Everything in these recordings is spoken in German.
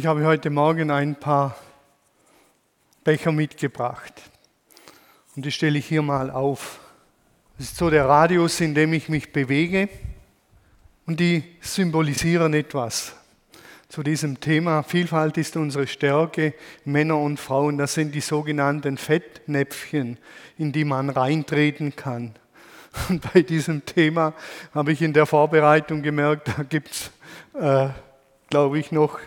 Ich habe heute Morgen ein paar Becher mitgebracht und die stelle ich hier mal auf. Das ist so der Radius, in dem ich mich bewege und die symbolisieren etwas. Zu diesem Thema Vielfalt ist unsere Stärke, Männer und Frauen, das sind die sogenannten Fettnäpfchen, in die man reintreten kann. Und bei diesem Thema habe ich in der Vorbereitung gemerkt, da gibt es, äh, glaube ich, noch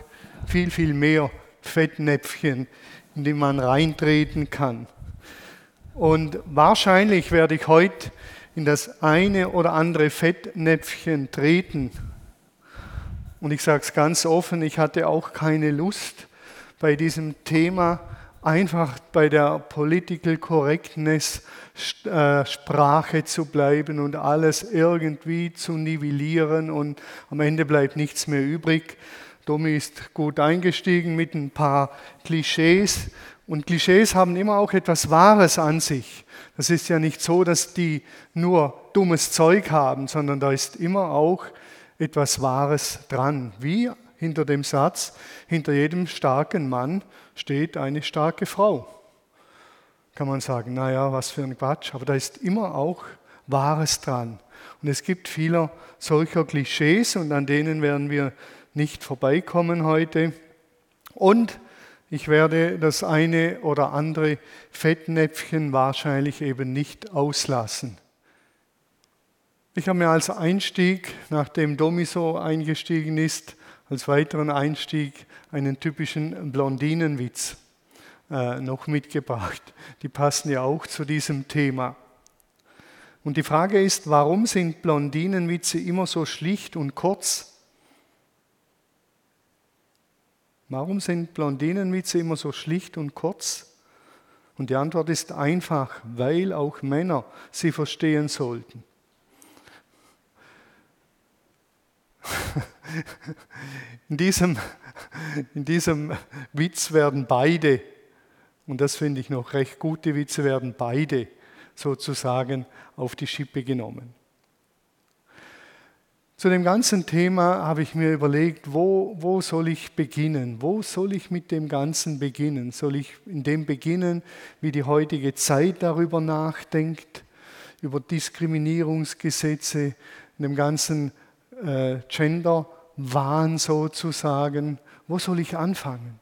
viel, viel mehr Fettnäpfchen, in die man reintreten kann. Und wahrscheinlich werde ich heute in das eine oder andere Fettnäpfchen treten. Und ich sage es ganz offen, ich hatte auch keine Lust bei diesem Thema einfach bei der Political Correctness äh, Sprache zu bleiben und alles irgendwie zu nivellieren und am Ende bleibt nichts mehr übrig. Domi ist gut eingestiegen mit ein paar Klischees und Klischees haben immer auch etwas Wahres an sich. Das ist ja nicht so, dass die nur dummes Zeug haben, sondern da ist immer auch etwas Wahres dran. Wie hinter dem Satz, hinter jedem starken Mann steht eine starke Frau. Kann man sagen, naja, was für ein Quatsch, aber da ist immer auch Wahres dran. Und es gibt viele solcher Klischees und an denen werden wir nicht vorbeikommen heute. Und ich werde das eine oder andere Fettnäpfchen wahrscheinlich eben nicht auslassen. Ich habe mir als Einstieg, nachdem Domi so eingestiegen ist, als weiteren Einstieg einen typischen Blondinenwitz äh, noch mitgebracht. Die passen ja auch zu diesem Thema. Und die Frage ist, warum sind Blondinenwitze immer so schlicht und kurz? Warum sind Blondinenwitze immer so schlicht und kurz? Und die Antwort ist einfach, weil auch Männer sie verstehen sollten. In diesem, in diesem Witz werden beide, und das finde ich noch recht gute Witze, werden beide sozusagen auf die Schippe genommen. Zu dem ganzen Thema habe ich mir überlegt, wo, wo soll ich beginnen? Wo soll ich mit dem Ganzen beginnen? Soll ich in dem beginnen, wie die heutige Zeit darüber nachdenkt, über Diskriminierungsgesetze, in dem ganzen äh, Gender-Wahn sozusagen? Wo soll ich anfangen?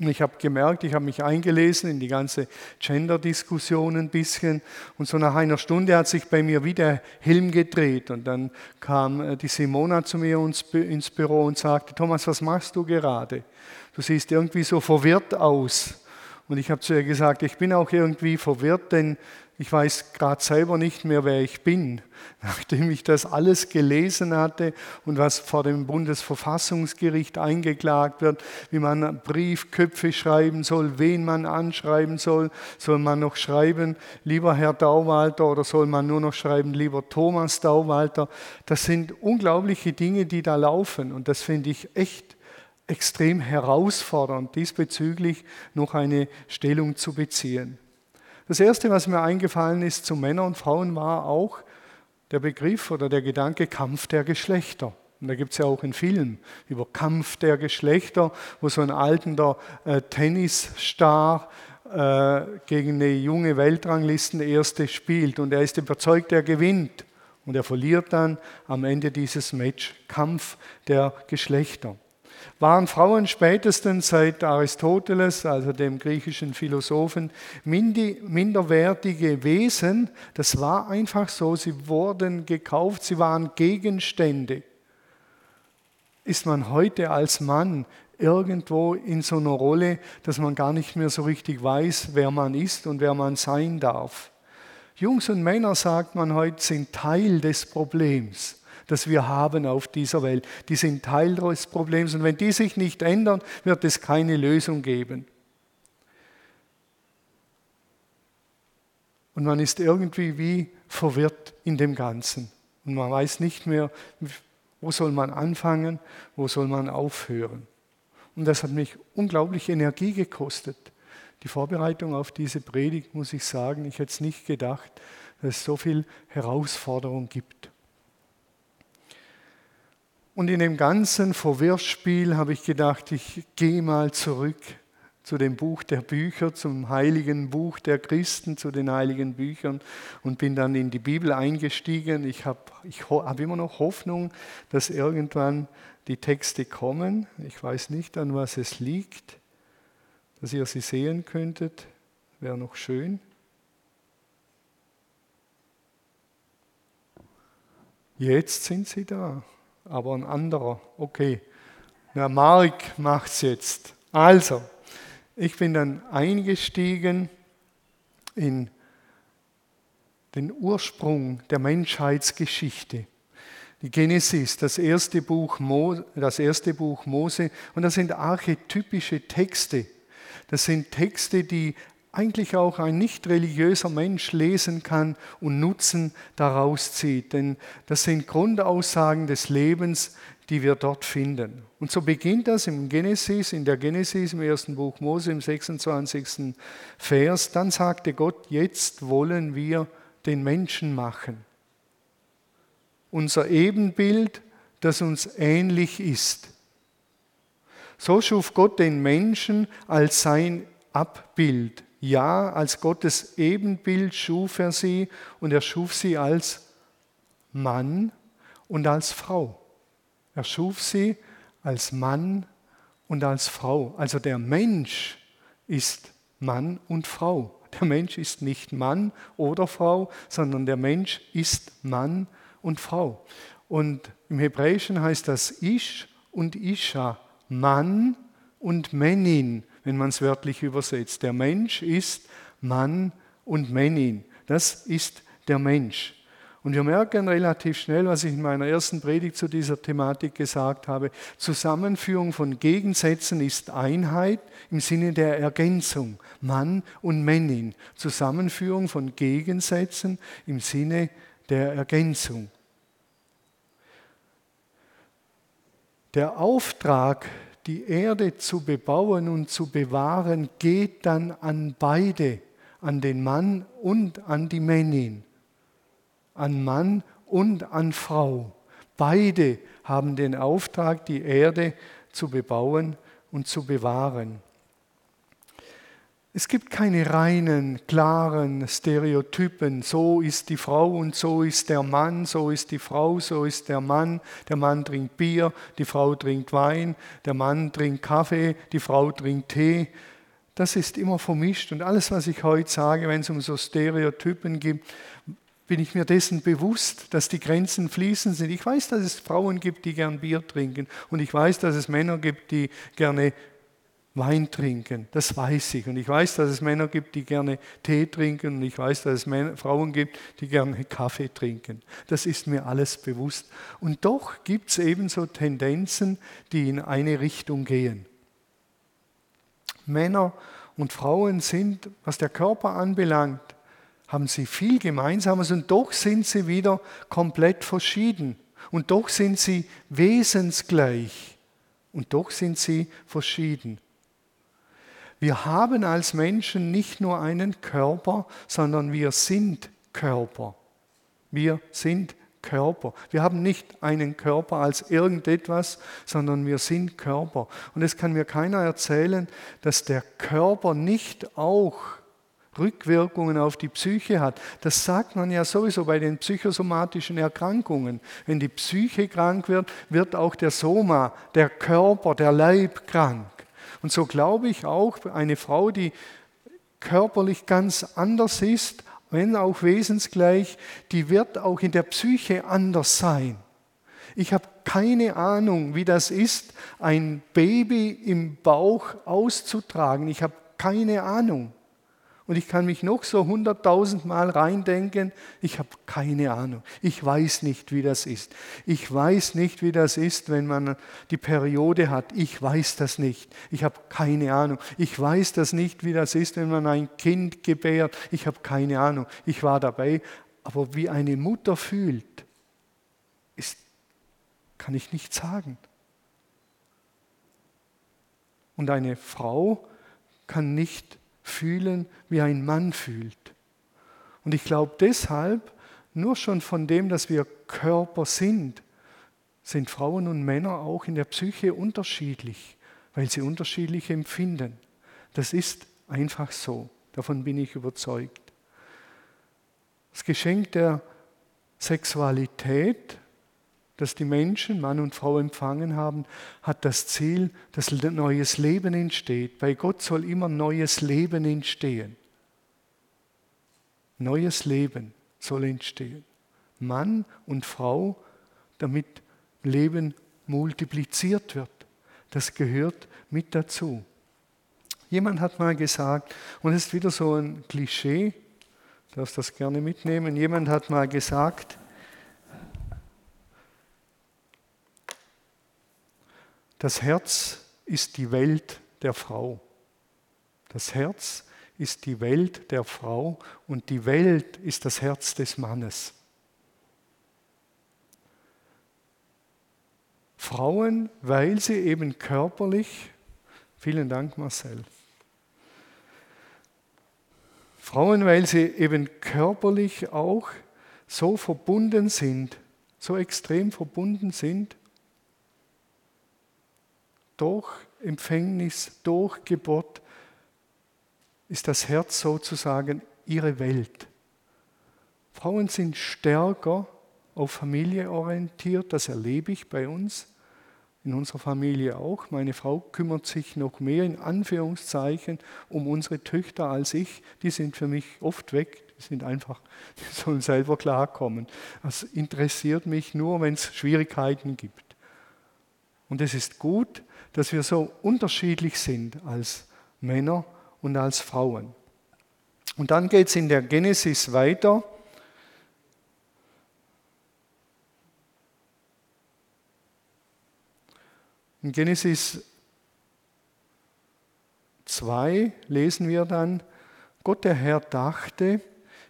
Und ich habe gemerkt, ich habe mich eingelesen in die ganze Gender-Diskussion ein bisschen. Und so nach einer Stunde hat sich bei mir wieder Helm gedreht. Und dann kam äh, die Simona zu mir ins Büro und sagte, Thomas, was machst du gerade? Du siehst irgendwie so verwirrt aus. Und ich habe zu ihr gesagt, ich bin auch irgendwie verwirrt, denn ich weiß gerade selber nicht mehr, wer ich bin. Nachdem ich das alles gelesen hatte und was vor dem Bundesverfassungsgericht eingeklagt wird, wie man Briefköpfe schreiben soll, wen man anschreiben soll, soll man noch schreiben, lieber Herr Dauwalter oder soll man nur noch schreiben, lieber Thomas Dauwalter. Das sind unglaubliche Dinge, die da laufen und das finde ich echt extrem herausfordernd, diesbezüglich noch eine Stellung zu beziehen. Das Erste, was mir eingefallen ist zu Männern und Frauen, war auch der Begriff oder der Gedanke Kampf der Geschlechter. Und da gibt es ja auch einen Film über Kampf der Geschlechter, wo so ein altender äh, Tennisstar äh, gegen eine junge Weltranglisten-Erste spielt. Und er ist überzeugt, er gewinnt. Und er verliert dann am Ende dieses Match Kampf der Geschlechter waren Frauen spätestens seit Aristoteles, also dem griechischen Philosophen, minderwertige Wesen. Das war einfach so, sie wurden gekauft, sie waren Gegenstände. Ist man heute als Mann irgendwo in so einer Rolle, dass man gar nicht mehr so richtig weiß, wer man ist und wer man sein darf? Jungs und Männer, sagt man heute, sind Teil des Problems das wir haben auf dieser Welt. Die sind Teil des Problems und wenn die sich nicht ändern, wird es keine Lösung geben. Und man ist irgendwie wie verwirrt in dem Ganzen. Und man weiß nicht mehr, wo soll man anfangen, wo soll man aufhören. Und das hat mich unglaublich Energie gekostet. Die Vorbereitung auf diese Predigt, muss ich sagen, ich hätte es nicht gedacht, dass es so viel Herausforderung gibt. Und in dem ganzen Verwirrspiel habe ich gedacht, ich gehe mal zurück zu dem Buch der Bücher, zum heiligen Buch der Christen, zu den heiligen Büchern und bin dann in die Bibel eingestiegen. Ich habe ich hab immer noch Hoffnung, dass irgendwann die Texte kommen. Ich weiß nicht, an was es liegt, dass ihr sie sehen könntet. Wäre noch schön. Jetzt sind sie da, aber ein anderer. Okay, na Mark macht's jetzt. Also, ich bin dann eingestiegen in den Ursprung der Menschheitsgeschichte. Die Genesis, das erste Buch, Mo, das erste Buch Mose. Und das sind archetypische Texte. Das sind Texte, die eigentlich auch ein nicht religiöser Mensch lesen kann und Nutzen daraus zieht. Denn das sind Grundaussagen des Lebens, die wir dort finden. Und so beginnt das im Genesis, in der Genesis im ersten Buch Mose im 26. Vers. Dann sagte Gott, jetzt wollen wir den Menschen machen. Unser Ebenbild, das uns ähnlich ist. So schuf Gott den Menschen als sein Abbild. Ja, als Gottes Ebenbild schuf er sie und er schuf sie als Mann und als Frau. Er schuf sie als Mann und als Frau. Also der Mensch ist Mann und Frau. Der Mensch ist nicht Mann oder Frau, sondern der Mensch ist Mann und Frau. Und im Hebräischen heißt das Ish und Isha, Mann und Männin wenn man es wörtlich übersetzt. Der Mensch ist Mann und Männin. Das ist der Mensch. Und wir merken relativ schnell, was ich in meiner ersten Predigt zu dieser Thematik gesagt habe, Zusammenführung von Gegensätzen ist Einheit im Sinne der Ergänzung. Mann und Männin. Zusammenführung von Gegensätzen im Sinne der Ergänzung. Der Auftrag die Erde zu bebauen und zu bewahren, geht dann an beide, an den Mann und an die Männin, an Mann und an Frau. Beide haben den Auftrag, die Erde zu bebauen und zu bewahren. Es gibt keine reinen, klaren Stereotypen. So ist die Frau und so ist der Mann, so ist die Frau, so ist der Mann. Der Mann trinkt Bier, die Frau trinkt Wein, der Mann trinkt Kaffee, die Frau trinkt Tee. Das ist immer vermischt. Und alles, was ich heute sage, wenn es um so Stereotypen geht, bin ich mir dessen bewusst, dass die Grenzen fließend sind. Ich weiß, dass es Frauen gibt, die gern Bier trinken. Und ich weiß, dass es Männer gibt, die gerne Wein trinken, das weiß ich. Und ich weiß, dass es Männer gibt, die gerne Tee trinken. Und ich weiß, dass es Männer, Frauen gibt, die gerne Kaffee trinken. Das ist mir alles bewusst. Und doch gibt es ebenso Tendenzen, die in eine Richtung gehen. Männer und Frauen sind, was der Körper anbelangt, haben sie viel Gemeinsames und doch sind sie wieder komplett verschieden. Und doch sind sie wesensgleich. Und doch sind sie verschieden. Wir haben als Menschen nicht nur einen Körper, sondern wir sind Körper. Wir sind Körper. Wir haben nicht einen Körper als irgendetwas, sondern wir sind Körper. Und es kann mir keiner erzählen, dass der Körper nicht auch Rückwirkungen auf die Psyche hat. Das sagt man ja sowieso bei den psychosomatischen Erkrankungen. Wenn die Psyche krank wird, wird auch der Soma, der Körper, der Leib krank. Und so glaube ich auch, eine Frau, die körperlich ganz anders ist, wenn auch wesensgleich, die wird auch in der Psyche anders sein. Ich habe keine Ahnung, wie das ist, ein Baby im Bauch auszutragen. Ich habe keine Ahnung. Und ich kann mich noch so hunderttausend Mal reindenken, ich habe keine Ahnung. Ich weiß nicht, wie das ist. Ich weiß nicht, wie das ist, wenn man die Periode hat. Ich weiß das nicht. Ich habe keine Ahnung. Ich weiß das nicht, wie das ist, wenn man ein Kind gebärt. Ich habe keine Ahnung. Ich war dabei. Aber wie eine Mutter fühlt, ist, kann ich nicht sagen. Und eine Frau kann nicht fühlen, wie ein Mann fühlt. Und ich glaube deshalb, nur schon von dem, dass wir Körper sind, sind Frauen und Männer auch in der Psyche unterschiedlich, weil sie unterschiedlich empfinden. Das ist einfach so, davon bin ich überzeugt. Das Geschenk der Sexualität, das die Menschen, Mann und Frau empfangen haben, hat das Ziel, dass neues Leben entsteht. Bei Gott soll immer neues Leben entstehen. Neues Leben soll entstehen. Mann und Frau, damit Leben multipliziert wird. Das gehört mit dazu. Jemand hat mal gesagt, und es ist wieder so ein Klischee, darfst das gerne mitnehmen, jemand hat mal gesagt, das Herz ist die Welt der Frau. Das Herz ist die Welt der Frau und die Welt ist das Herz des Mannes. Frauen, weil sie eben körperlich, vielen Dank Marcel, Frauen, weil sie eben körperlich auch so verbunden sind, so extrem verbunden sind, durch Empfängnis, durch Geburt, ist das Herz sozusagen ihre Welt. Frauen sind stärker auf Familie orientiert, das erlebe ich bei uns in unserer Familie auch. Meine Frau kümmert sich noch mehr in Anführungszeichen um unsere Töchter als ich. Die sind für mich oft weg. Die sind einfach, die sollen selber klarkommen. Das interessiert mich nur, wenn es Schwierigkeiten gibt. Und es ist gut, dass wir so unterschiedlich sind als Männer und als Frauen. Und dann geht es in der Genesis weiter. In Genesis 2 lesen wir dann, Gott der Herr dachte,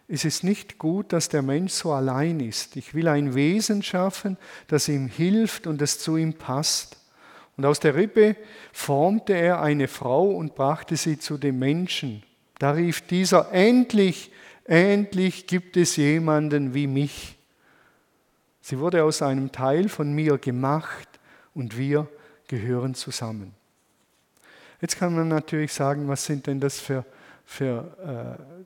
es ist nicht gut, dass der Mensch so allein ist. Ich will ein Wesen schaffen, das ihm hilft und das zu ihm passt. Und aus der Rippe formte er eine Frau und brachte sie zu dem Menschen. Da rief dieser, endlich, endlich gibt es jemanden wie mich. Sie wurde aus einem Teil von mir gemacht und wir gehören zusammen. Jetzt kann man natürlich sagen, was sind denn das für, für äh,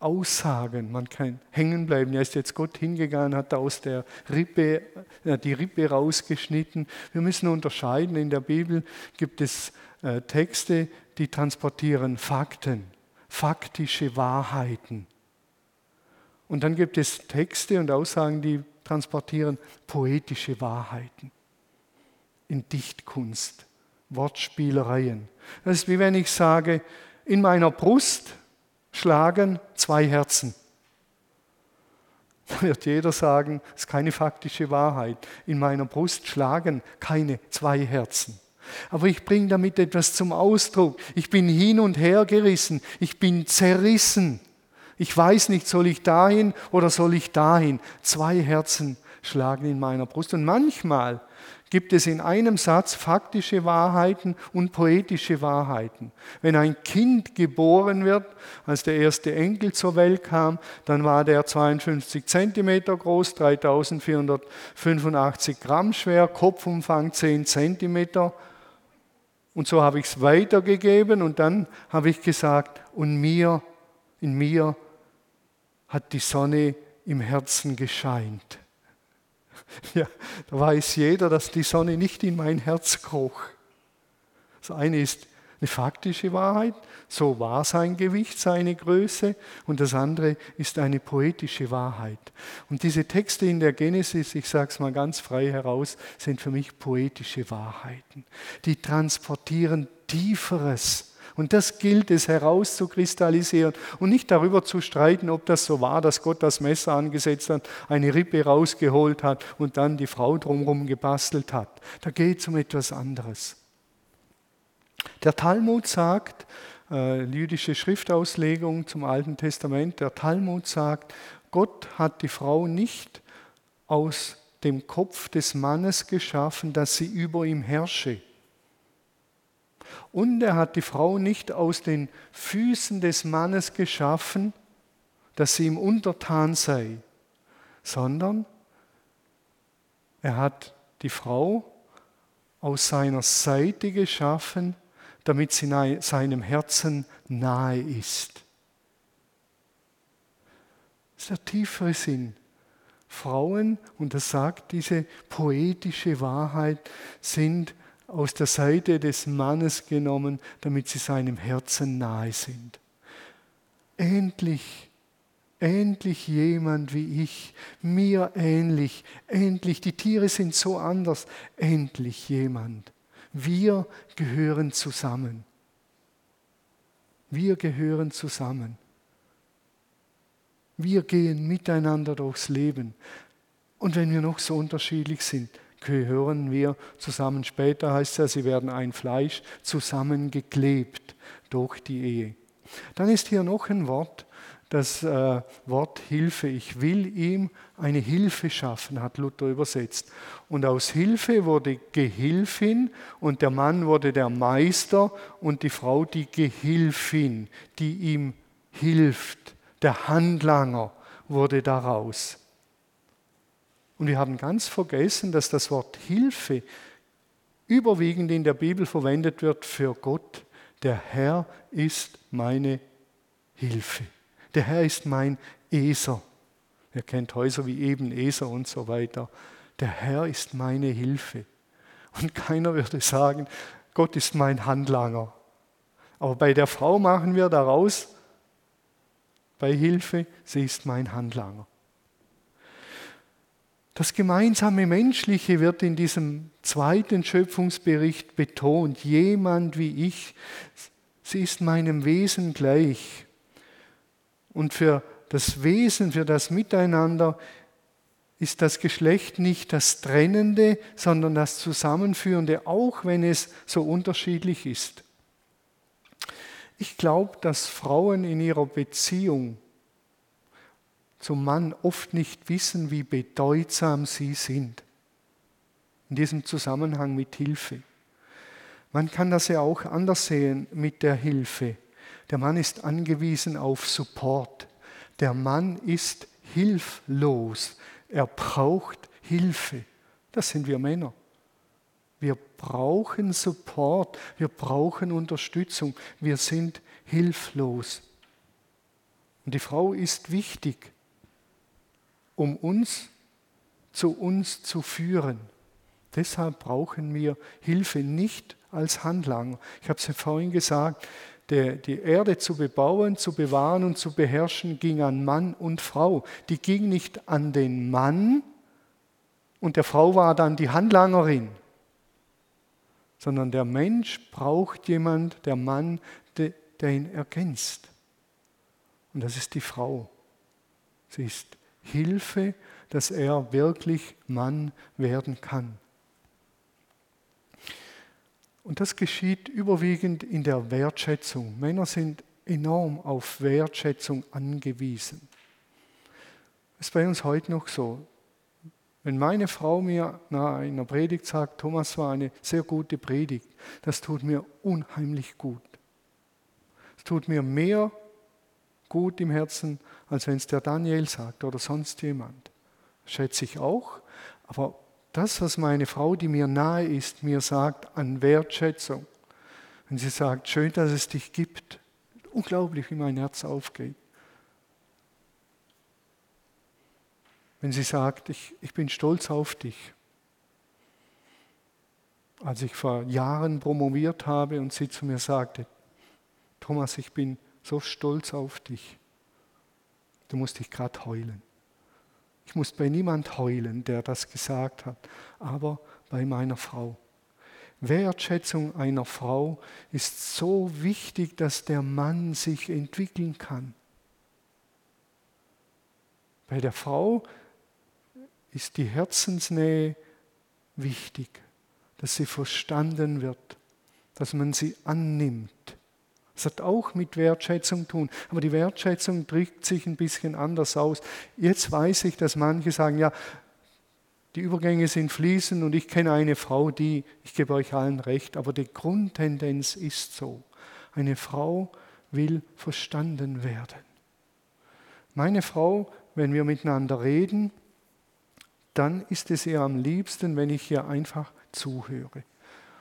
Aussagen? Man kann hängen bleiben. Ja, ist jetzt Gott hingegangen, hat aus der Rippe äh, die Rippe rausgeschnitten. Wir müssen unterscheiden. In der Bibel gibt es äh, Texte, die transportieren Fakten, faktische Wahrheiten. Und dann gibt es Texte und Aussagen, die transportieren poetische Wahrheiten in Dichtkunst, Wortspielereien. Das ist wie wenn ich sage, in meiner Brust schlagen zwei Herzen. Da wird jeder sagen, das ist keine faktische Wahrheit. In meiner Brust schlagen keine zwei Herzen. Aber ich bringe damit etwas zum Ausdruck. Ich bin hin und her gerissen. Ich bin zerrissen. Ich weiß nicht, soll ich dahin oder soll ich dahin. Zwei Herzen schlagen in meiner Brust. Und manchmal gibt es in einem Satz faktische Wahrheiten und poetische Wahrheiten. Wenn ein Kind geboren wird, als der erste Enkel zur Welt kam, dann war der 52 Zentimeter groß, 3485 Gramm schwer, Kopfumfang 10 Zentimeter. Und so habe ich es weitergegeben und dann habe ich gesagt, und mir, in mir hat die Sonne im Herzen gescheint. Ja, da weiß jeder, dass die Sonne nicht in mein Herz kroch. Das eine ist eine faktische Wahrheit, so war sein Gewicht, seine Größe, und das andere ist eine poetische Wahrheit. Und diese Texte in der Genesis, ich sage es mal ganz frei heraus, sind für mich poetische Wahrheiten. Die transportieren Tieferes und das gilt es herauszukristallisieren und nicht darüber zu streiten, ob das so war, dass Gott das Messer angesetzt hat, eine Rippe rausgeholt hat und dann die Frau drumherum gebastelt hat. Da geht es um etwas anderes. Der Talmud sagt, äh, jüdische Schriftauslegung zum Alten Testament, der Talmud sagt, Gott hat die Frau nicht aus dem Kopf des Mannes geschaffen, dass sie über ihm herrsche. Und er hat die Frau nicht aus den Füßen des Mannes geschaffen, dass sie ihm untertan sei, sondern er hat die Frau aus seiner Seite geschaffen, damit sie seinem Herzen nahe ist. Das ist der tiefere Sinn. Frauen, und das sagt diese poetische Wahrheit, sind aus der Seite des Mannes genommen, damit sie seinem Herzen nahe sind. Endlich, endlich jemand wie ich, mir ähnlich, endlich, die Tiere sind so anders, endlich jemand. Wir gehören zusammen. Wir gehören zusammen. Wir gehen miteinander durchs Leben. Und wenn wir noch so unterschiedlich sind, gehören wir zusammen. Später heißt es, sie werden ein Fleisch zusammengeklebt durch die Ehe. Dann ist hier noch ein Wort, das äh, Wort Hilfe. Ich will ihm eine Hilfe schaffen, hat Luther übersetzt. Und aus Hilfe wurde Gehilfin und der Mann wurde der Meister und die Frau die Gehilfin, die ihm hilft. Der Handlanger wurde daraus. Und wir haben ganz vergessen, dass das Wort Hilfe überwiegend in der Bibel verwendet wird für Gott. Der Herr ist meine Hilfe. Der Herr ist mein Eser. Ihr kennt Häuser wie eben Eser und so weiter. Der Herr ist meine Hilfe. Und keiner würde sagen, Gott ist mein Handlanger. Aber bei der Frau machen wir daraus, bei Hilfe, sie ist mein Handlanger. Das gemeinsame Menschliche wird in diesem zweiten Schöpfungsbericht betont. Jemand wie ich, sie ist meinem Wesen gleich. Und für das Wesen, für das Miteinander ist das Geschlecht nicht das Trennende, sondern das Zusammenführende, auch wenn es so unterschiedlich ist. Ich glaube, dass Frauen in ihrer Beziehung zum Mann oft nicht wissen, wie bedeutsam sie sind. In diesem Zusammenhang mit Hilfe. Man kann das ja auch anders sehen mit der Hilfe. Der Mann ist angewiesen auf Support. Der Mann ist hilflos. Er braucht Hilfe. Das sind wir Männer. Wir brauchen Support, wir brauchen Unterstützung, wir sind hilflos. Und die Frau ist wichtig um uns zu uns zu führen. Deshalb brauchen wir Hilfe nicht als Handlanger. Ich habe es ja vorhin gesagt, der, die Erde zu bebauen, zu bewahren und zu beherrschen ging an Mann und Frau. Die ging nicht an den Mann und der Frau war dann die Handlangerin, sondern der Mensch braucht jemand, der Mann, der, der ihn ergänzt. Und das ist die Frau. Sie ist Hilfe, dass er wirklich Mann werden kann. Und das geschieht überwiegend in der Wertschätzung. Männer sind enorm auf Wertschätzung angewiesen. Das ist bei uns heute noch so. Wenn meine Frau mir nach einer Predigt sagt, Thomas war eine sehr gute Predigt, das tut mir unheimlich gut. Es tut mir mehr gut im Herzen, als wenn es der Daniel sagt oder sonst jemand. Schätze ich auch. Aber das, was meine Frau, die mir nahe ist, mir sagt an Wertschätzung, wenn sie sagt, schön, dass es dich gibt, unglaublich, wie mein Herz aufgeht. Wenn sie sagt, ich, ich bin stolz auf dich. Als ich vor Jahren promoviert habe und sie zu mir sagte, Thomas, ich bin so stolz auf dich. Du musst dich gerade heulen. Ich muss bei niemand heulen, der das gesagt hat, aber bei meiner Frau. Wertschätzung einer Frau ist so wichtig, dass der Mann sich entwickeln kann. Bei der Frau ist die Herzensnähe wichtig, dass sie verstanden wird, dass man sie annimmt, das hat auch mit Wertschätzung zu tun. Aber die Wertschätzung drückt sich ein bisschen anders aus. Jetzt weiß ich, dass manche sagen, ja, die Übergänge sind fließend und ich kenne eine Frau, die, ich gebe euch allen recht, aber die Grundtendenz ist so. Eine Frau will verstanden werden. Meine Frau, wenn wir miteinander reden, dann ist es ihr am liebsten, wenn ich ihr einfach zuhöre.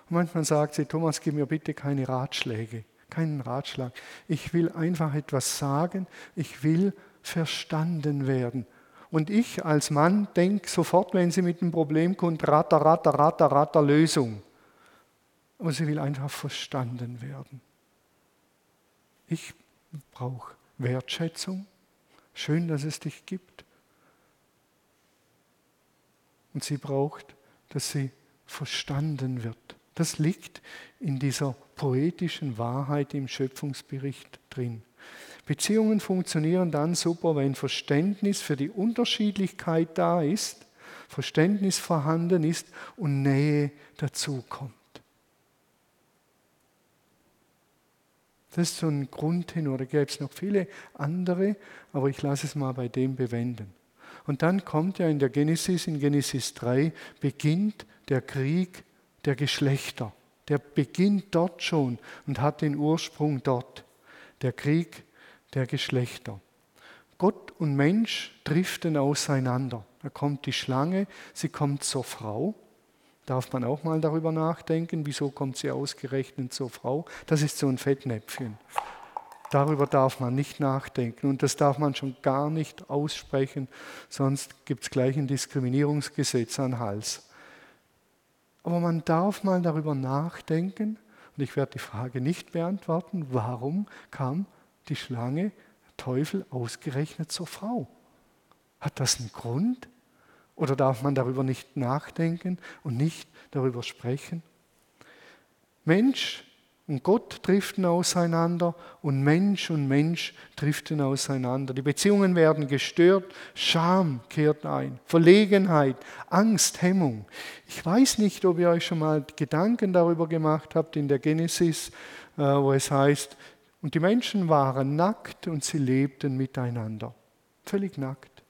Und manchmal sagt sie, Thomas, gib mir bitte keine Ratschläge, keinen Ratschlag. Ich will einfach etwas sagen, ich will verstanden werden. Und ich als Mann denke sofort, wenn sie mit einem Problem kommt, ratter, ratter, ratter, ratter, Lösung. Aber sie will einfach verstanden werden. Ich brauche Wertschätzung. Schön, dass es dich gibt. Und sie braucht, dass sie verstanden wird. Das liegt in dieser poetischen Wahrheit im Schöpfungsbericht drin. Beziehungen funktionieren dann super, wenn Verständnis für die Unterschiedlichkeit da ist, Verständnis vorhanden ist und Nähe dazukommt. Das ist so ein Grundtenor, da gäbe es noch viele andere, aber ich lasse es mal bei dem bewenden. Und dann kommt ja in der Genesis, in Genesis 3, beginnt der Krieg der Geschlechter. Der beginnt dort schon und hat den Ursprung dort. Der Krieg der Geschlechter. Gott und Mensch driften auseinander. Da kommt die Schlange, sie kommt zur Frau. Darf man auch mal darüber nachdenken, wieso kommt sie ausgerechnet zur Frau? Das ist so ein Fettnäpfchen. Darüber darf man nicht nachdenken und das darf man schon gar nicht aussprechen, sonst gibt es gleich ein Diskriminierungsgesetz an Hals. Aber man darf mal darüber nachdenken und ich werde die Frage nicht beantworten, warum kam die Schlange, Teufel, ausgerechnet zur Frau? Hat das einen Grund? Oder darf man darüber nicht nachdenken und nicht darüber sprechen? Mensch und Gott driften auseinander und Mensch und Mensch driften auseinander. Die Beziehungen werden gestört, Scham kehrt ein, Verlegenheit, Angst, Hemmung. Ich weiß nicht, ob ihr euch schon mal Gedanken darüber gemacht habt in der Genesis, äh, wo es heißt, und die Menschen waren nackt und sie lebten miteinander. Völlig nackt.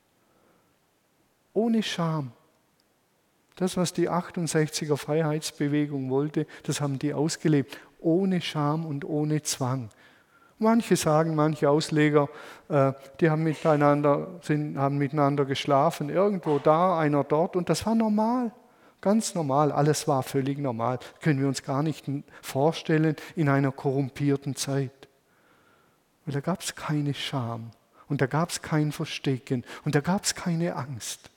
Ohne Scham. Das, was die 68er Freiheitsbewegung wollte, das haben die ausgelebt ohne Scham und ohne Zwang. Manche sagen, manche Ausleger, äh, die haben miteinander, sind, haben miteinander geschlafen, irgendwo da, einer dort, und das war normal, ganz normal, alles war völlig normal. Können wir uns gar nicht vorstellen in einer korrumpierten Zeit. Weil da gab es keine Scham und da gab es kein Verstecken und da gab es keine Angst.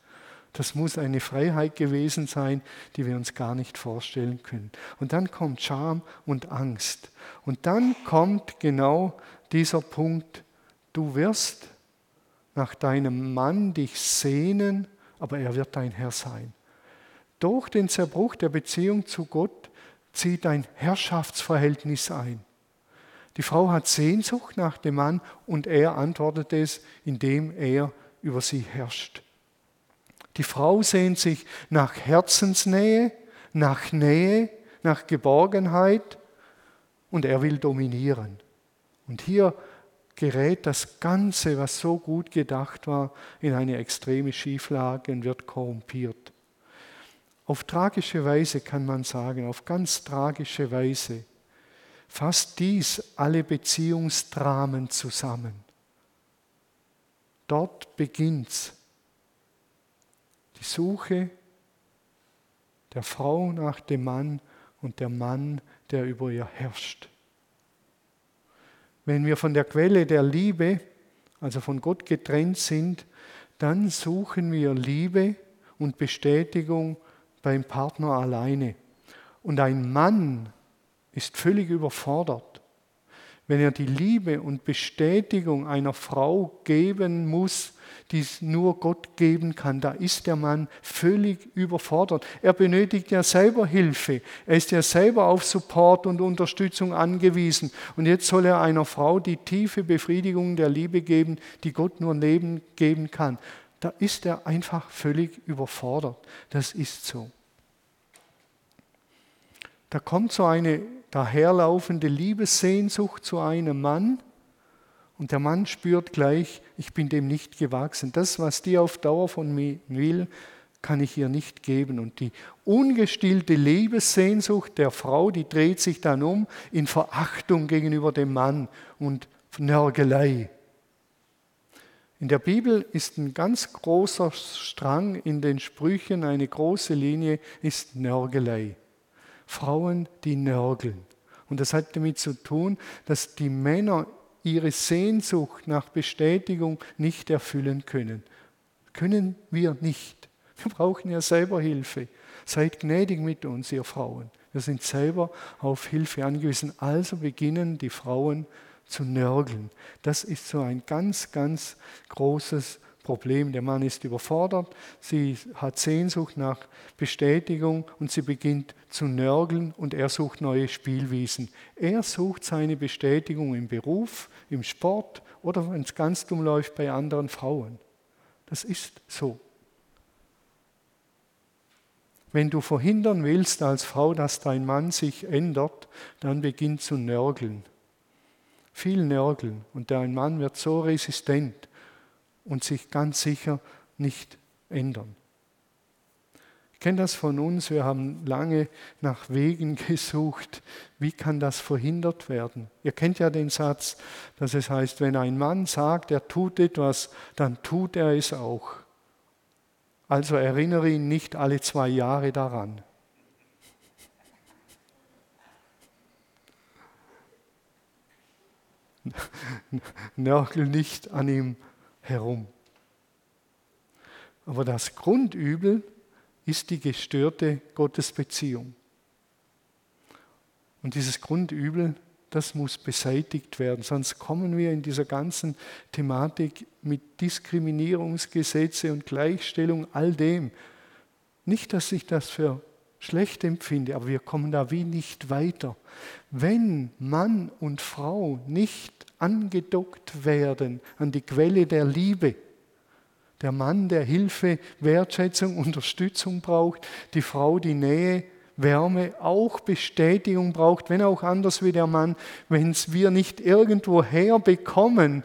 Das muss eine Freiheit gewesen sein, die wir uns gar nicht vorstellen können. Und dann kommt Scham und Angst. Und dann kommt genau dieser Punkt, du wirst nach deinem Mann dich sehnen, aber er wird dein Herr sein. Durch den Zerbruch der Beziehung zu Gott zieht ein Herrschaftsverhältnis ein. Die Frau hat Sehnsucht nach dem Mann und er antwortet es, indem er über sie herrscht. Die Frau sehnt sich nach Herzensnähe, nach Nähe, nach Geborgenheit und er will dominieren. Und hier gerät das Ganze, was so gut gedacht war, in eine extreme Schieflage und wird korrumpiert. Auf tragische Weise kann man sagen, auf ganz tragische Weise fasst dies alle Beziehungsdramen zusammen. Dort beginnt's die Suche der Frau nach dem Mann und der Mann, der über ihr herrscht. Wenn wir von der Quelle der Liebe, also von Gott getrennt sind, dann suchen wir Liebe und Bestätigung beim Partner alleine. Und ein Mann ist völlig überfordert, wenn er die Liebe und Bestätigung einer Frau geben muss, die es nur Gott geben kann. Da ist der Mann völlig überfordert. Er benötigt ja selber Hilfe. Er ist ja selber auf Support und Unterstützung angewiesen. Und jetzt soll er einer Frau die tiefe Befriedigung der Liebe geben, die Gott nur Leben geben kann. Da ist er einfach völlig überfordert. Das ist so. Da kommt so eine daherlaufende Liebessehnsucht zu einem Mann und der Mann spürt gleich, ich bin dem nicht gewachsen. Das, was die auf Dauer von mir will, kann ich ihr nicht geben. Und die ungestillte Liebessehnsucht der Frau, die dreht sich dann um in Verachtung gegenüber dem Mann und Nörgelei. In der Bibel ist ein ganz großer Strang in den Sprüchen, eine große Linie ist Nörgelei. Frauen, die nörgeln. Und das hat damit zu tun, dass die Männer ihre Sehnsucht nach Bestätigung nicht erfüllen können. Können wir nicht. Wir brauchen ja selber Hilfe. Seid gnädig mit uns, ihr Frauen. Wir sind selber auf Hilfe angewiesen. Also beginnen die Frauen zu nörgeln. Das ist so ein ganz, ganz großes Problem. Der Mann ist überfordert, sie hat Sehnsucht nach Bestätigung und sie beginnt zu nörgeln und er sucht neue Spielwiesen. Er sucht seine Bestätigung im Beruf, im Sport oder wenn es ganz dumm läuft bei anderen Frauen. Das ist so. Wenn du verhindern willst als Frau, dass dein Mann sich ändert, dann beginn zu nörgeln. Viel nörgeln und dein Mann wird so resistent und sich ganz sicher nicht ändern. Ich kenne das von uns, wir haben lange nach Wegen gesucht, wie kann das verhindert werden. Ihr kennt ja den Satz, dass es heißt, wenn ein Mann sagt, er tut etwas, dann tut er es auch. Also erinnere ihn nicht alle zwei Jahre daran. Nörgel nicht an ihm herum. Aber das Grundübel ist die gestörte Gottesbeziehung. Und dieses Grundübel das muss beseitigt werden, sonst kommen wir in dieser ganzen Thematik mit Diskriminierungsgesetze und Gleichstellung, all dem. Nicht, dass ich das für schlecht empfinde, aber wir kommen da wie nicht weiter. Wenn Mann und Frau nicht angedockt werden an die Quelle der Liebe, der Mann, der Hilfe, Wertschätzung, Unterstützung braucht, die Frau die Nähe, Wärme auch Bestätigung braucht, wenn auch anders wie der Mann. Wenn es wir nicht irgendwo herbekommen,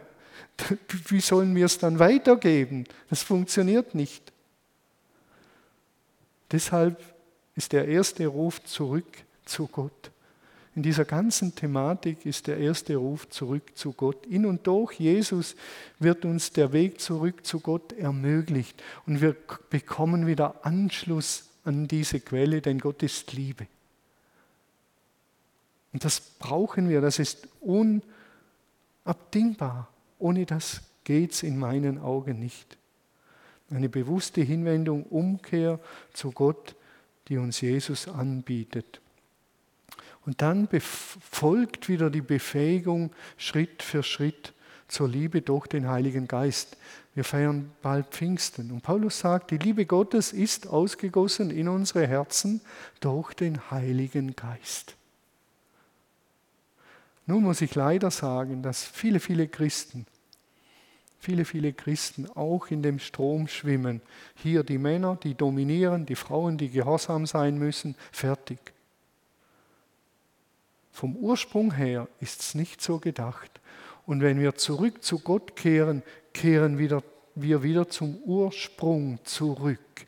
wie sollen wir es dann weitergeben? Das funktioniert nicht. Deshalb ist der erste Ruf zurück zu Gott. In dieser ganzen Thematik ist der erste Ruf zurück zu Gott. In und durch Jesus wird uns der Weg zurück zu Gott ermöglicht und wir bekommen wieder Anschluss an diese Quelle, denn Gott ist Liebe. Und das brauchen wir, das ist unabdingbar. Ohne das geht es in meinen Augen nicht. Eine bewusste Hinwendung, Umkehr zu Gott, die uns Jesus anbietet. Und dann folgt wieder die Befähigung Schritt für Schritt zur Liebe durch den Heiligen Geist. Wir feiern bald Pfingsten. Und Paulus sagt, die Liebe Gottes ist ausgegossen in unsere Herzen durch den Heiligen Geist. Nun muss ich leider sagen, dass viele, viele Christen, viele, viele Christen auch in dem Strom schwimmen. Hier die Männer, die dominieren, die Frauen, die gehorsam sein müssen, fertig. Vom Ursprung her ist es nicht so gedacht. Und wenn wir zurück zu Gott kehren, kehren wieder, wir wieder zum Ursprung zurück.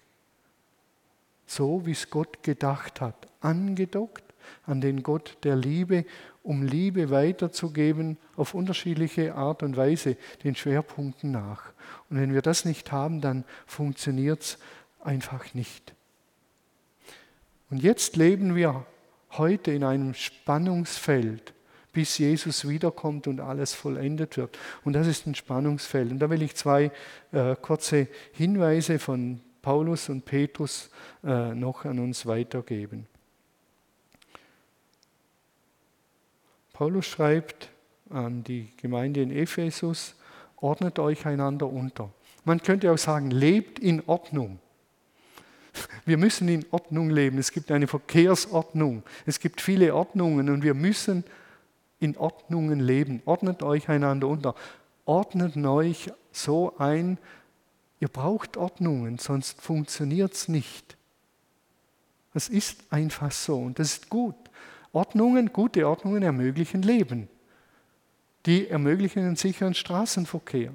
So wie es Gott gedacht hat. Angedockt an den Gott der Liebe, um Liebe weiterzugeben auf unterschiedliche Art und Weise, den Schwerpunkten nach. Und wenn wir das nicht haben, dann funktioniert es einfach nicht. Und jetzt leben wir heute in einem Spannungsfeld bis Jesus wiederkommt und alles vollendet wird. Und das ist ein Spannungsfeld. Und da will ich zwei äh, kurze Hinweise von Paulus und Petrus äh, noch an uns weitergeben. Paulus schreibt an die Gemeinde in Ephesus, ordnet euch einander unter. Man könnte auch sagen, lebt in Ordnung. Wir müssen in Ordnung leben. Es gibt eine Verkehrsordnung. Es gibt viele Ordnungen und wir müssen in Ordnungen leben. Ordnet euch einander unter. Ordnet euch so ein, ihr braucht Ordnungen, sonst funktioniert es nicht. Es ist einfach so und das ist gut. Ordnungen, gute Ordnungen ermöglichen Leben. Die ermöglichen einen sicheren Straßenverkehr.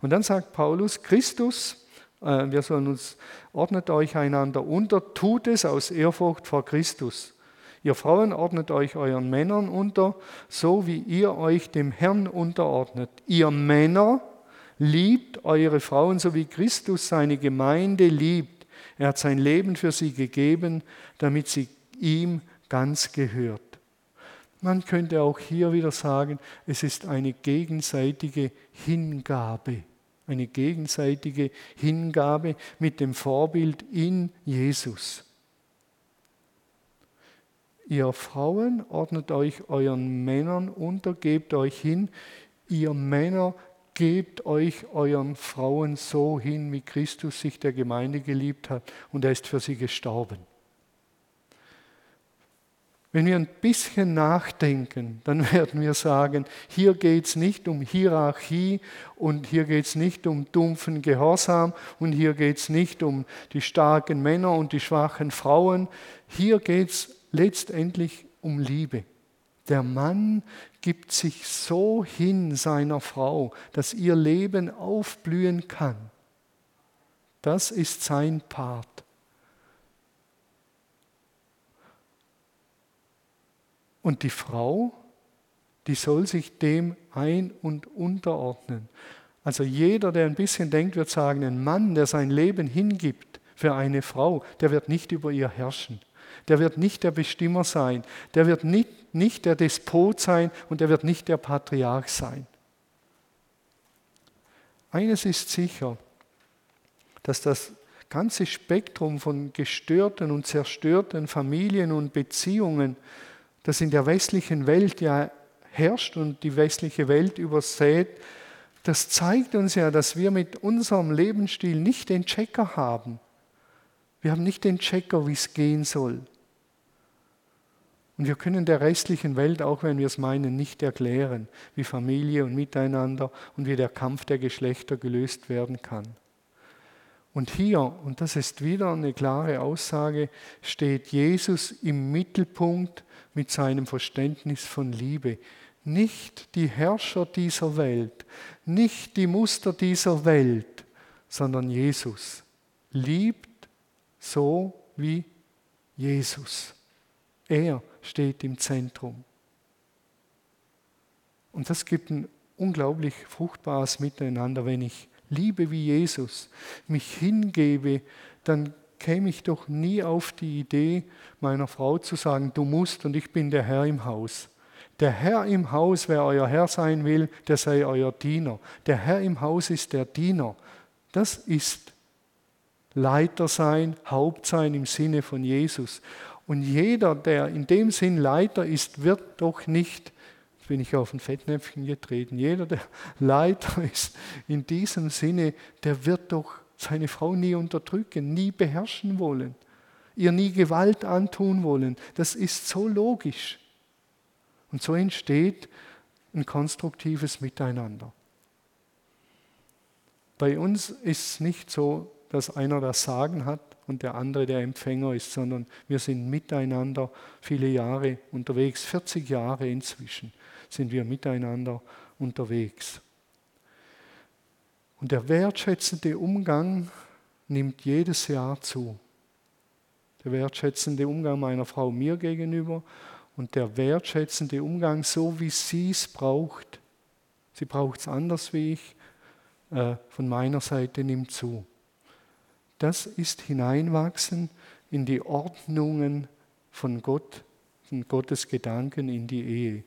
Und dann sagt Paulus, Christus, wir sollen uns, ordnet euch einander unter, tut es aus Ehrfurcht vor Christus. Ihr Frauen ordnet euch euren Männern unter, so wie ihr euch dem Herrn unterordnet. Ihr Männer Liebt eure Frauen, so wie Christus seine Gemeinde liebt. Er hat sein Leben für sie gegeben, damit sie ihm ganz gehört. Man könnte auch hier wieder sagen, es ist eine gegenseitige Hingabe. Eine gegenseitige Hingabe mit dem Vorbild in Jesus. Ihr Frauen ordnet euch euren Männern unter, gebt euch hin. Ihr Männer gebt euch euren Frauen so hin, wie Christus sich der Gemeinde geliebt hat und er ist für sie gestorben. Wenn wir ein bisschen nachdenken, dann werden wir sagen, hier geht es nicht um Hierarchie und hier geht es nicht um dumpfen Gehorsam und hier geht es nicht um die starken Männer und die schwachen Frauen. Hier geht es letztendlich um Liebe. Der Mann gibt sich so hin seiner Frau, dass ihr Leben aufblühen kann. Das ist sein Part. Und die Frau, die soll sich dem ein- und unterordnen. Also jeder, der ein bisschen denkt, wird sagen, ein Mann, der sein Leben hingibt für eine Frau, der wird nicht über ihr herrschen. Der wird nicht der Bestimmer sein. Der wird nicht, nicht der Despot sein und der wird nicht der Patriarch sein. Eines ist sicher, dass das ganze Spektrum von gestörten und zerstörten Familien und Beziehungen das in der westlichen Welt ja herrscht und die westliche Welt übersät, das zeigt uns ja, dass wir mit unserem Lebensstil nicht den Checker haben. Wir haben nicht den Checker, wie es gehen soll. Und wir können der restlichen Welt, auch wenn wir es meinen, nicht erklären, wie Familie und Miteinander und wie der Kampf der Geschlechter gelöst werden kann. Und hier, und das ist wieder eine klare Aussage, steht Jesus im Mittelpunkt mit seinem Verständnis von Liebe. Nicht die Herrscher dieser Welt, nicht die Muster dieser Welt, sondern Jesus. Liebt so wie Jesus. Er steht im Zentrum. Und das gibt ein unglaublich fruchtbares Miteinander. Wenn ich liebe wie Jesus, mich hingebe, dann käme ich doch nie auf die Idee, meiner Frau zu sagen, du musst und ich bin der Herr im Haus. Der Herr im Haus, wer euer Herr sein will, der sei euer Diener. Der Herr im Haus ist der Diener. Das ist Leiter sein, Haupt sein im Sinne von Jesus. Und jeder, der in dem Sinn Leiter ist, wird doch nicht, jetzt bin ich auf ein Fettnäpfchen getreten, jeder, der Leiter ist in diesem Sinne, der wird doch seine Frau nie unterdrücken, nie beherrschen wollen, ihr nie Gewalt antun wollen. Das ist so logisch. Und so entsteht ein konstruktives Miteinander. Bei uns ist es nicht so, dass einer das Sagen hat und der andere der Empfänger ist, sondern wir sind miteinander viele Jahre unterwegs, 40 Jahre inzwischen sind wir miteinander unterwegs. Und der wertschätzende Umgang nimmt jedes Jahr zu. Der wertschätzende Umgang meiner Frau mir gegenüber und der wertschätzende Umgang, so wie sie es braucht. Sie braucht es anders wie ich, äh, von meiner Seite nimmt zu. Das ist Hineinwachsen in die Ordnungen von Gott, von Gottes Gedanken in die Ehe.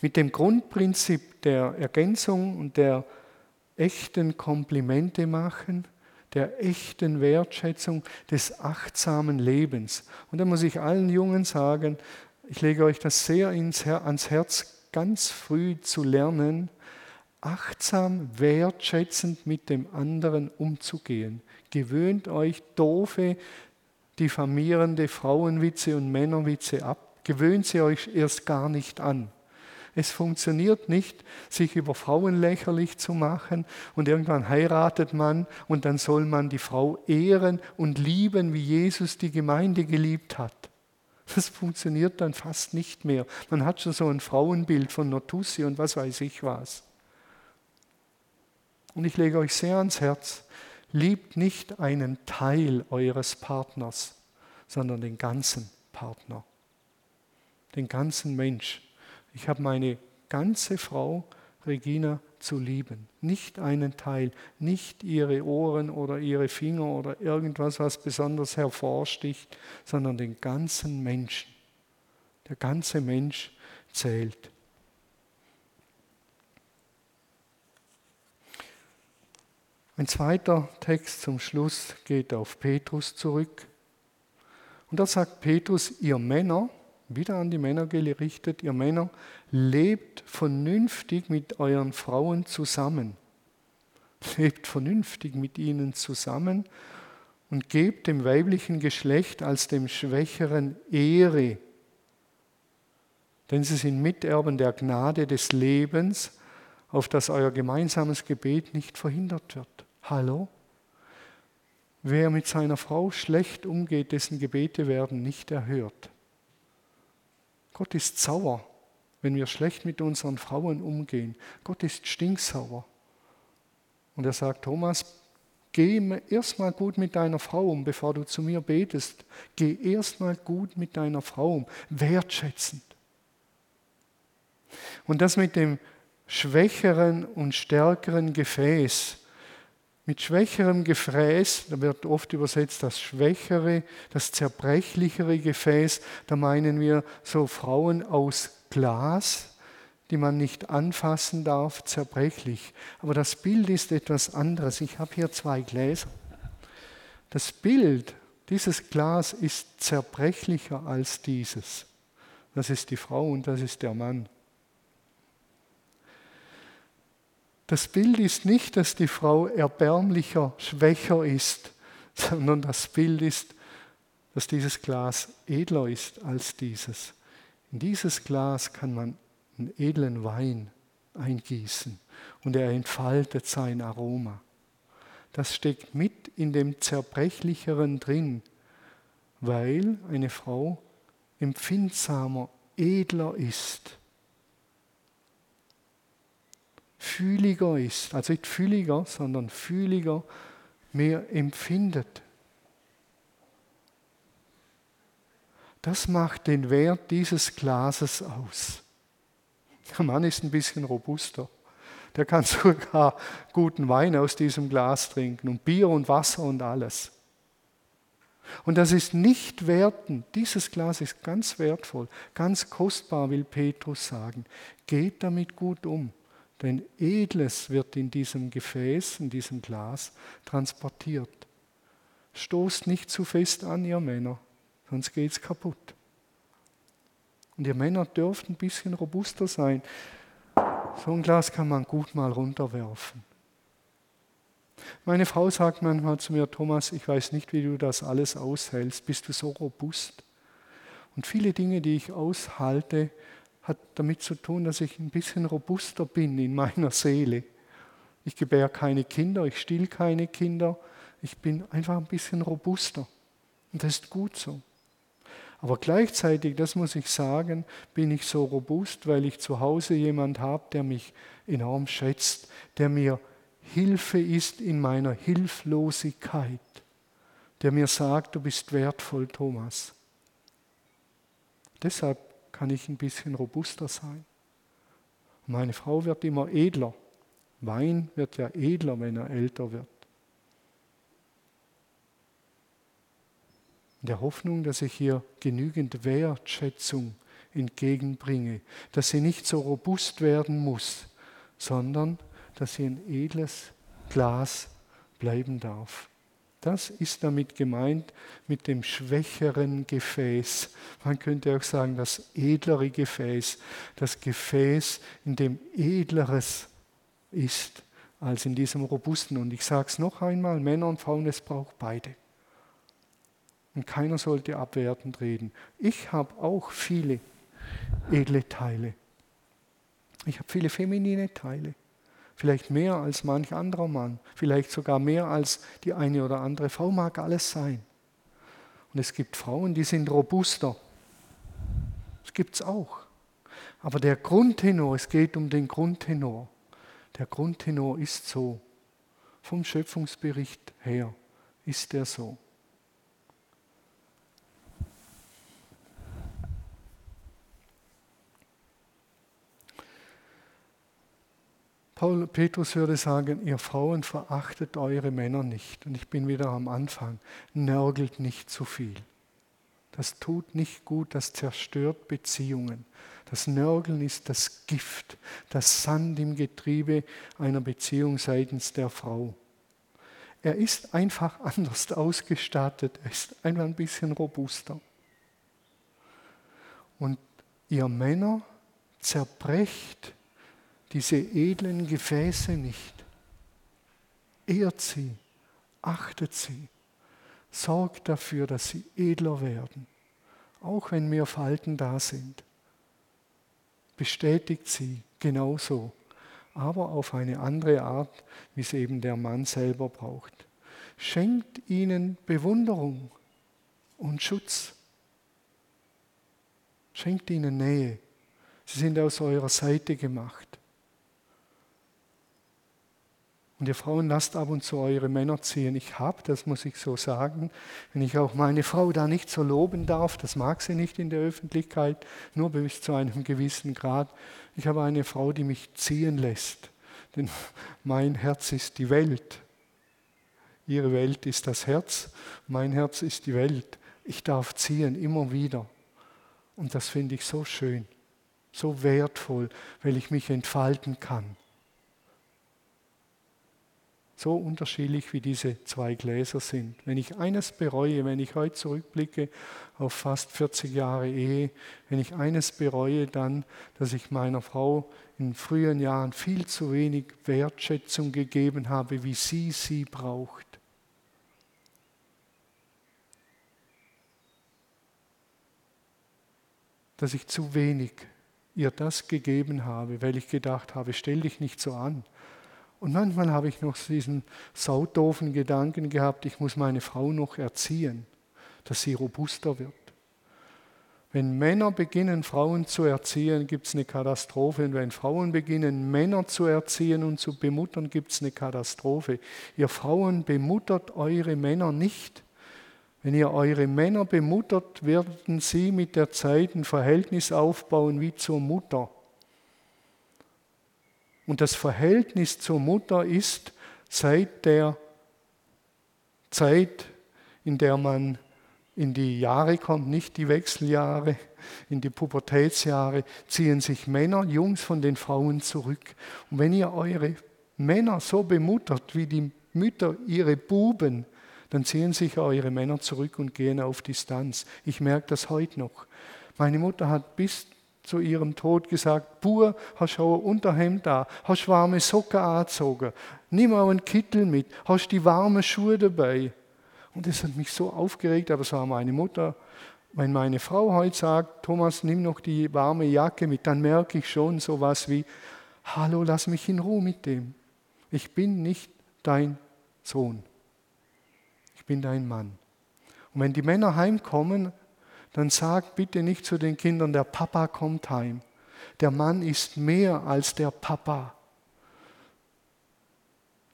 Mit dem Grundprinzip der Ergänzung und der echten Komplimente machen, der echten Wertschätzung des achtsamen Lebens. Und da muss ich allen Jungen sagen, ich lege euch das sehr ans Herz, ganz früh zu lernen, achtsam, wertschätzend mit dem anderen umzugehen. Gewöhnt euch doofe, diffamierende Frauenwitze und Männerwitze ab. Gewöhnt sie euch erst gar nicht an. Es funktioniert nicht, sich über Frauen lächerlich zu machen und irgendwann heiratet man und dann soll man die Frau ehren und lieben, wie Jesus die Gemeinde geliebt hat. Das funktioniert dann fast nicht mehr. Man hat schon so ein Frauenbild von Notussi und was weiß ich was. Und ich lege euch sehr ans Herz, liebt nicht einen Teil eures Partners, sondern den ganzen Partner, den ganzen Mensch. Ich habe meine ganze Frau Regina zu lieben. Nicht einen Teil, nicht ihre Ohren oder ihre Finger oder irgendwas, was besonders hervorsticht, sondern den ganzen Menschen. Der ganze Mensch zählt. Ein zweiter Text zum Schluss geht auf Petrus zurück. Und da sagt Petrus, ihr Männer, wieder an die Männer gerichtet, ihr Männer, lebt vernünftig mit euren Frauen zusammen. Lebt vernünftig mit ihnen zusammen und gebt dem weiblichen Geschlecht als dem Schwächeren Ehre. Denn sie sind Miterben der Gnade des Lebens, auf das euer gemeinsames Gebet nicht verhindert wird. Hallo? Wer mit seiner Frau schlecht umgeht, dessen Gebete werden nicht erhört. Gott ist sauer, wenn wir schlecht mit unseren Frauen umgehen. Gott ist stinksauer. Und er sagt, Thomas, geh erstmal gut mit deiner Frau um, bevor du zu mir betest. Geh erstmal gut mit deiner Frau um, wertschätzend. Und das mit dem schwächeren und stärkeren Gefäß, mit schwächerem Gefäß, da wird oft übersetzt das schwächere, das zerbrechlichere Gefäß, da meinen wir so Frauen aus Glas, die man nicht anfassen darf, zerbrechlich. Aber das Bild ist etwas anderes. Ich habe hier zwei Gläser. Das Bild, dieses Glas ist zerbrechlicher als dieses. Das ist die Frau und das ist der Mann. Das Bild ist nicht, dass die Frau erbärmlicher, schwächer ist, sondern das Bild ist, dass dieses Glas edler ist als dieses. In dieses Glas kann man einen edlen Wein eingießen und er entfaltet sein Aroma. Das steckt mit in dem Zerbrechlicheren drin, weil eine Frau empfindsamer, edler ist fühliger ist, also nicht fühliger, sondern fühliger, mehr empfindet. Das macht den Wert dieses Glases aus. Der Mann ist ein bisschen robuster. Der kann sogar guten Wein aus diesem Glas trinken und Bier und Wasser und alles. Und das ist nicht werten. Dieses Glas ist ganz wertvoll, ganz kostbar, will Petrus sagen. Geht damit gut um. Denn Edles wird in diesem Gefäß, in diesem Glas transportiert. Stoßt nicht zu fest an, ihr Männer, sonst geht es kaputt. Und ihr Männer dürft ein bisschen robuster sein. So ein Glas kann man gut mal runterwerfen. Meine Frau sagt manchmal zu mir, Thomas, ich weiß nicht, wie du das alles aushältst. Bist du so robust? Und viele Dinge, die ich aushalte, hat damit zu tun, dass ich ein bisschen robuster bin in meiner Seele. Ich gebäre keine Kinder, ich still keine Kinder, ich bin einfach ein bisschen robuster. Und das ist gut so. Aber gleichzeitig, das muss ich sagen, bin ich so robust, weil ich zu Hause jemand habe, der mich enorm schätzt, der mir Hilfe ist in meiner Hilflosigkeit, der mir sagt, du bist wertvoll, Thomas. Deshalb kann ich ein bisschen robuster sein. Meine Frau wird immer edler. Wein wird ja edler, wenn er älter wird. In der Hoffnung, dass ich ihr genügend Wertschätzung entgegenbringe, dass sie nicht so robust werden muss, sondern dass sie ein edles Glas bleiben darf. Das ist damit gemeint mit dem schwächeren Gefäß. Man könnte auch sagen, das edlere Gefäß, das Gefäß, in dem edleres ist als in diesem robusten. Und ich sage es noch einmal, Männer und Frauen, es braucht beide. Und keiner sollte abwertend reden. Ich habe auch viele edle Teile. Ich habe viele feminine Teile vielleicht mehr als manch anderer Mann, vielleicht sogar mehr als die eine oder andere Frau mag alles sein. Und es gibt Frauen, die sind robuster. Das gibt es auch. Aber der Grundtenor, es geht um den Grundtenor. Der Grundtenor ist so. Vom Schöpfungsbericht her ist er so. Paul, Petrus würde sagen, ihr Frauen verachtet eure Männer nicht. Und ich bin wieder am Anfang. Nörgelt nicht zu viel. Das tut nicht gut, das zerstört Beziehungen. Das Nörgeln ist das Gift, das Sand im Getriebe einer Beziehung seitens der Frau. Er ist einfach anders ausgestattet, er ist einfach ein bisschen robuster. Und ihr Männer zerbrecht diese edlen Gefäße nicht. Ehrt sie, achtet sie, sorgt dafür, dass sie edler werden, auch wenn mehr Falten da sind. Bestätigt sie genauso, aber auf eine andere Art, wie es eben der Mann selber braucht. Schenkt ihnen Bewunderung und Schutz. Schenkt ihnen Nähe. Sie sind aus eurer Seite gemacht. Und ihr Frauen lasst ab und zu eure Männer ziehen. Ich habe, das muss ich so sagen, wenn ich auch meine Frau da nicht so loben darf, das mag sie nicht in der Öffentlichkeit, nur bis zu einem gewissen Grad. Ich habe eine Frau, die mich ziehen lässt, denn mein Herz ist die Welt. Ihre Welt ist das Herz, mein Herz ist die Welt. Ich darf ziehen, immer wieder. Und das finde ich so schön, so wertvoll, weil ich mich entfalten kann. So unterschiedlich wie diese zwei Gläser sind. Wenn ich eines bereue, wenn ich heute zurückblicke auf fast 40 Jahre Ehe, wenn ich eines bereue, dann, dass ich meiner Frau in frühen Jahren viel zu wenig Wertschätzung gegeben habe, wie sie sie braucht. Dass ich zu wenig ihr das gegeben habe, weil ich gedacht habe, stell dich nicht so an. Und manchmal habe ich noch diesen saudoofen Gedanken gehabt, ich muss meine Frau noch erziehen, dass sie robuster wird. Wenn Männer beginnen, Frauen zu erziehen, gibt es eine Katastrophe. Und wenn Frauen beginnen, Männer zu erziehen und zu bemuttern, gibt es eine Katastrophe. Ihr Frauen bemuttert eure Männer nicht. Wenn ihr eure Männer bemuttert, werden sie mit der Zeit ein Verhältnis aufbauen wie zur Mutter. Und das Verhältnis zur Mutter ist seit der Zeit, in der man in die Jahre kommt, nicht die Wechseljahre, in die Pubertätsjahre, ziehen sich Männer, Jungs von den Frauen zurück. Und wenn ihr eure Männer so bemuttert, wie die Mütter ihre Buben, dann ziehen sich eure Männer zurück und gehen auf Distanz. Ich merke das heute noch. Meine Mutter hat bis zu ihrem Tod gesagt, Bur, hast du ein Unterhemd da, hast warme Socken angezogen, nimm auch einen Kittel mit, hast die warmen Schuhe dabei. Und das hat mich so aufgeregt, aber so war meine Mutter. Wenn meine Frau heute sagt, Thomas, nimm noch die warme Jacke mit, dann merke ich schon sowas wie, hallo, lass mich in Ruhe mit dem. Ich bin nicht dein Sohn. Ich bin dein Mann. Und wenn die Männer heimkommen, dann sag bitte nicht zu den Kindern, der Papa kommt heim. Der Mann ist mehr als der Papa.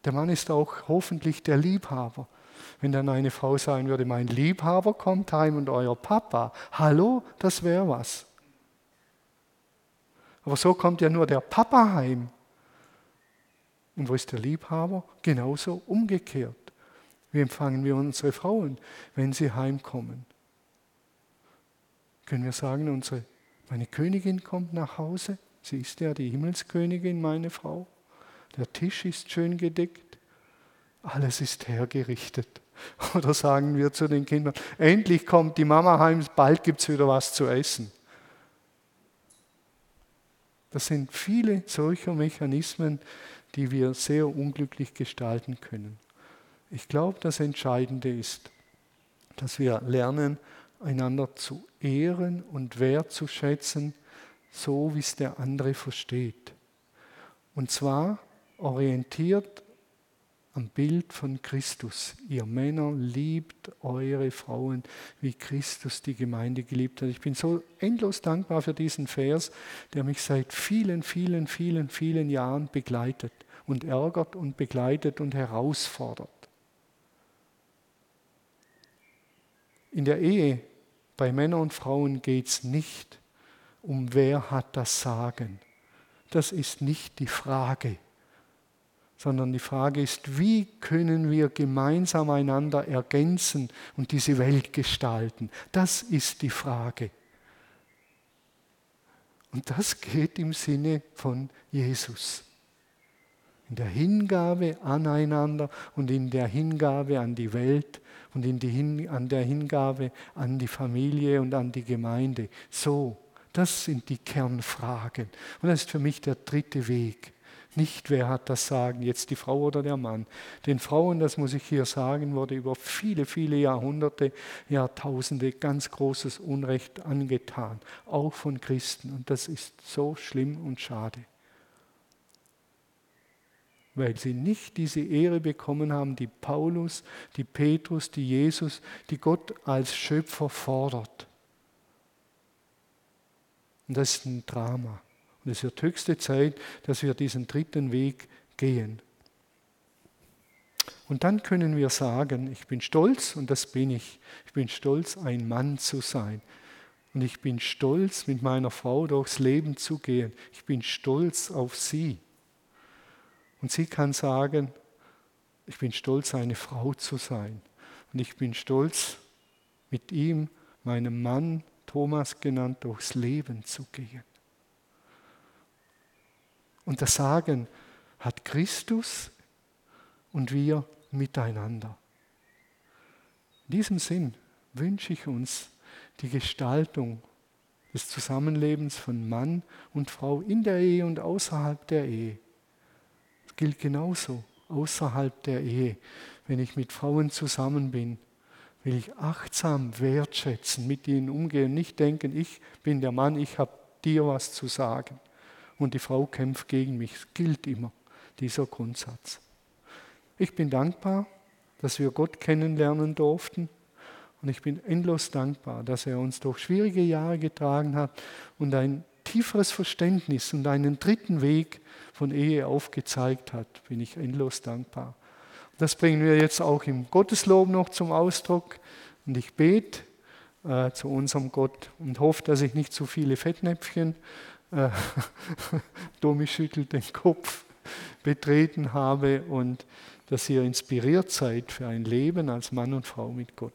Der Mann ist auch hoffentlich der Liebhaber. Wenn dann eine Frau sagen würde, mein Liebhaber kommt heim und euer Papa, hallo, das wäre was. Aber so kommt ja nur der Papa heim. Und wo ist der Liebhaber? Genauso umgekehrt. Wie empfangen wir unsere Frauen, wenn sie heimkommen? Können wir sagen, unsere, meine Königin kommt nach Hause. Sie ist ja die Himmelskönigin, meine Frau. Der Tisch ist schön gedeckt. Alles ist hergerichtet. Oder sagen wir zu den Kindern, endlich kommt die Mama heim, bald gibt es wieder was zu essen. Das sind viele solcher Mechanismen, die wir sehr unglücklich gestalten können. Ich glaube, das Entscheidende ist, dass wir lernen, einander zu ehren und wertzuschätzen, so wie es der andere versteht. Und zwar orientiert am Bild von Christus. Ihr Männer liebt eure Frauen, wie Christus die Gemeinde geliebt hat. Ich bin so endlos dankbar für diesen Vers, der mich seit vielen, vielen, vielen, vielen Jahren begleitet und ärgert und begleitet und herausfordert. In der Ehe bei Männern und Frauen geht es nicht um, wer hat das Sagen. Das ist nicht die Frage. sondern die Frage ist, wie können wir gemeinsam einander ergänzen und diese Welt gestalten? Das ist die Frage. Und das geht im Sinne von Jesus. In der Hingabe aneinander und in der Hingabe an die Welt und in die Hin an der Hingabe an die Familie und an die Gemeinde. So, das sind die Kernfragen. Und das ist für mich der dritte Weg. Nicht wer hat das Sagen, jetzt die Frau oder der Mann. Den Frauen, das muss ich hier sagen, wurde über viele, viele Jahrhunderte, Jahrtausende ganz großes Unrecht angetan, auch von Christen. Und das ist so schlimm und schade. Weil sie nicht diese Ehre bekommen haben, die Paulus, die Petrus, die Jesus, die Gott als Schöpfer fordert. Und das ist ein Drama. Und es wird höchste Zeit, dass wir diesen dritten Weg gehen. Und dann können wir sagen, ich bin stolz, und das bin ich, ich bin stolz, ein Mann zu sein. Und ich bin stolz, mit meiner Frau durchs Leben zu gehen. Ich bin stolz auf sie. Und sie kann sagen, ich bin stolz, eine Frau zu sein. Und ich bin stolz, mit ihm, meinem Mann, Thomas genannt, durchs Leben zu gehen. Und das Sagen hat Christus und wir miteinander. In diesem Sinn wünsche ich uns die Gestaltung des Zusammenlebens von Mann und Frau in der Ehe und außerhalb der Ehe. Das gilt genauso außerhalb der Ehe. Wenn ich mit Frauen zusammen bin, will ich achtsam wertschätzen, mit ihnen umgehen, nicht denken, ich bin der Mann, ich habe dir was zu sagen und die Frau kämpft gegen mich. Es gilt immer dieser Grundsatz. Ich bin dankbar, dass wir Gott kennenlernen durften und ich bin endlos dankbar, dass er uns durch schwierige Jahre getragen hat und ein tieferes Verständnis und einen dritten Weg von Ehe aufgezeigt hat. Bin ich endlos dankbar. Das bringen wir jetzt auch im Gotteslob noch zum Ausdruck. Und ich bete äh, zu unserem Gott und hoffe, dass ich nicht zu viele Fettnäpfchen äh, Domi schüttelt den Kopf, betreten habe und dass ihr inspiriert seid für ein Leben als Mann und Frau mit Gott.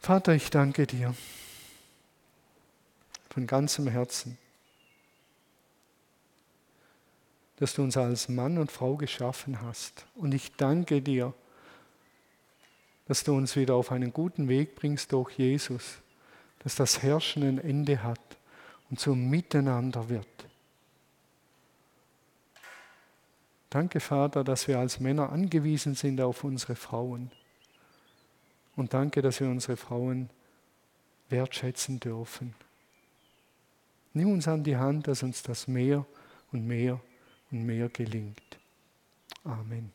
Vater, ich danke dir von ganzem Herzen, dass du uns als Mann und Frau geschaffen hast. Und ich danke dir, dass du uns wieder auf einen guten Weg bringst durch Jesus, dass das Herrschen ein Ende hat und zum Miteinander wird. Danke, Vater, dass wir als Männer angewiesen sind auf unsere Frauen. Und danke, dass wir unsere Frauen wertschätzen dürfen. Nimm uns an die Hand, dass uns das mehr und mehr mehr gelingt. Amen.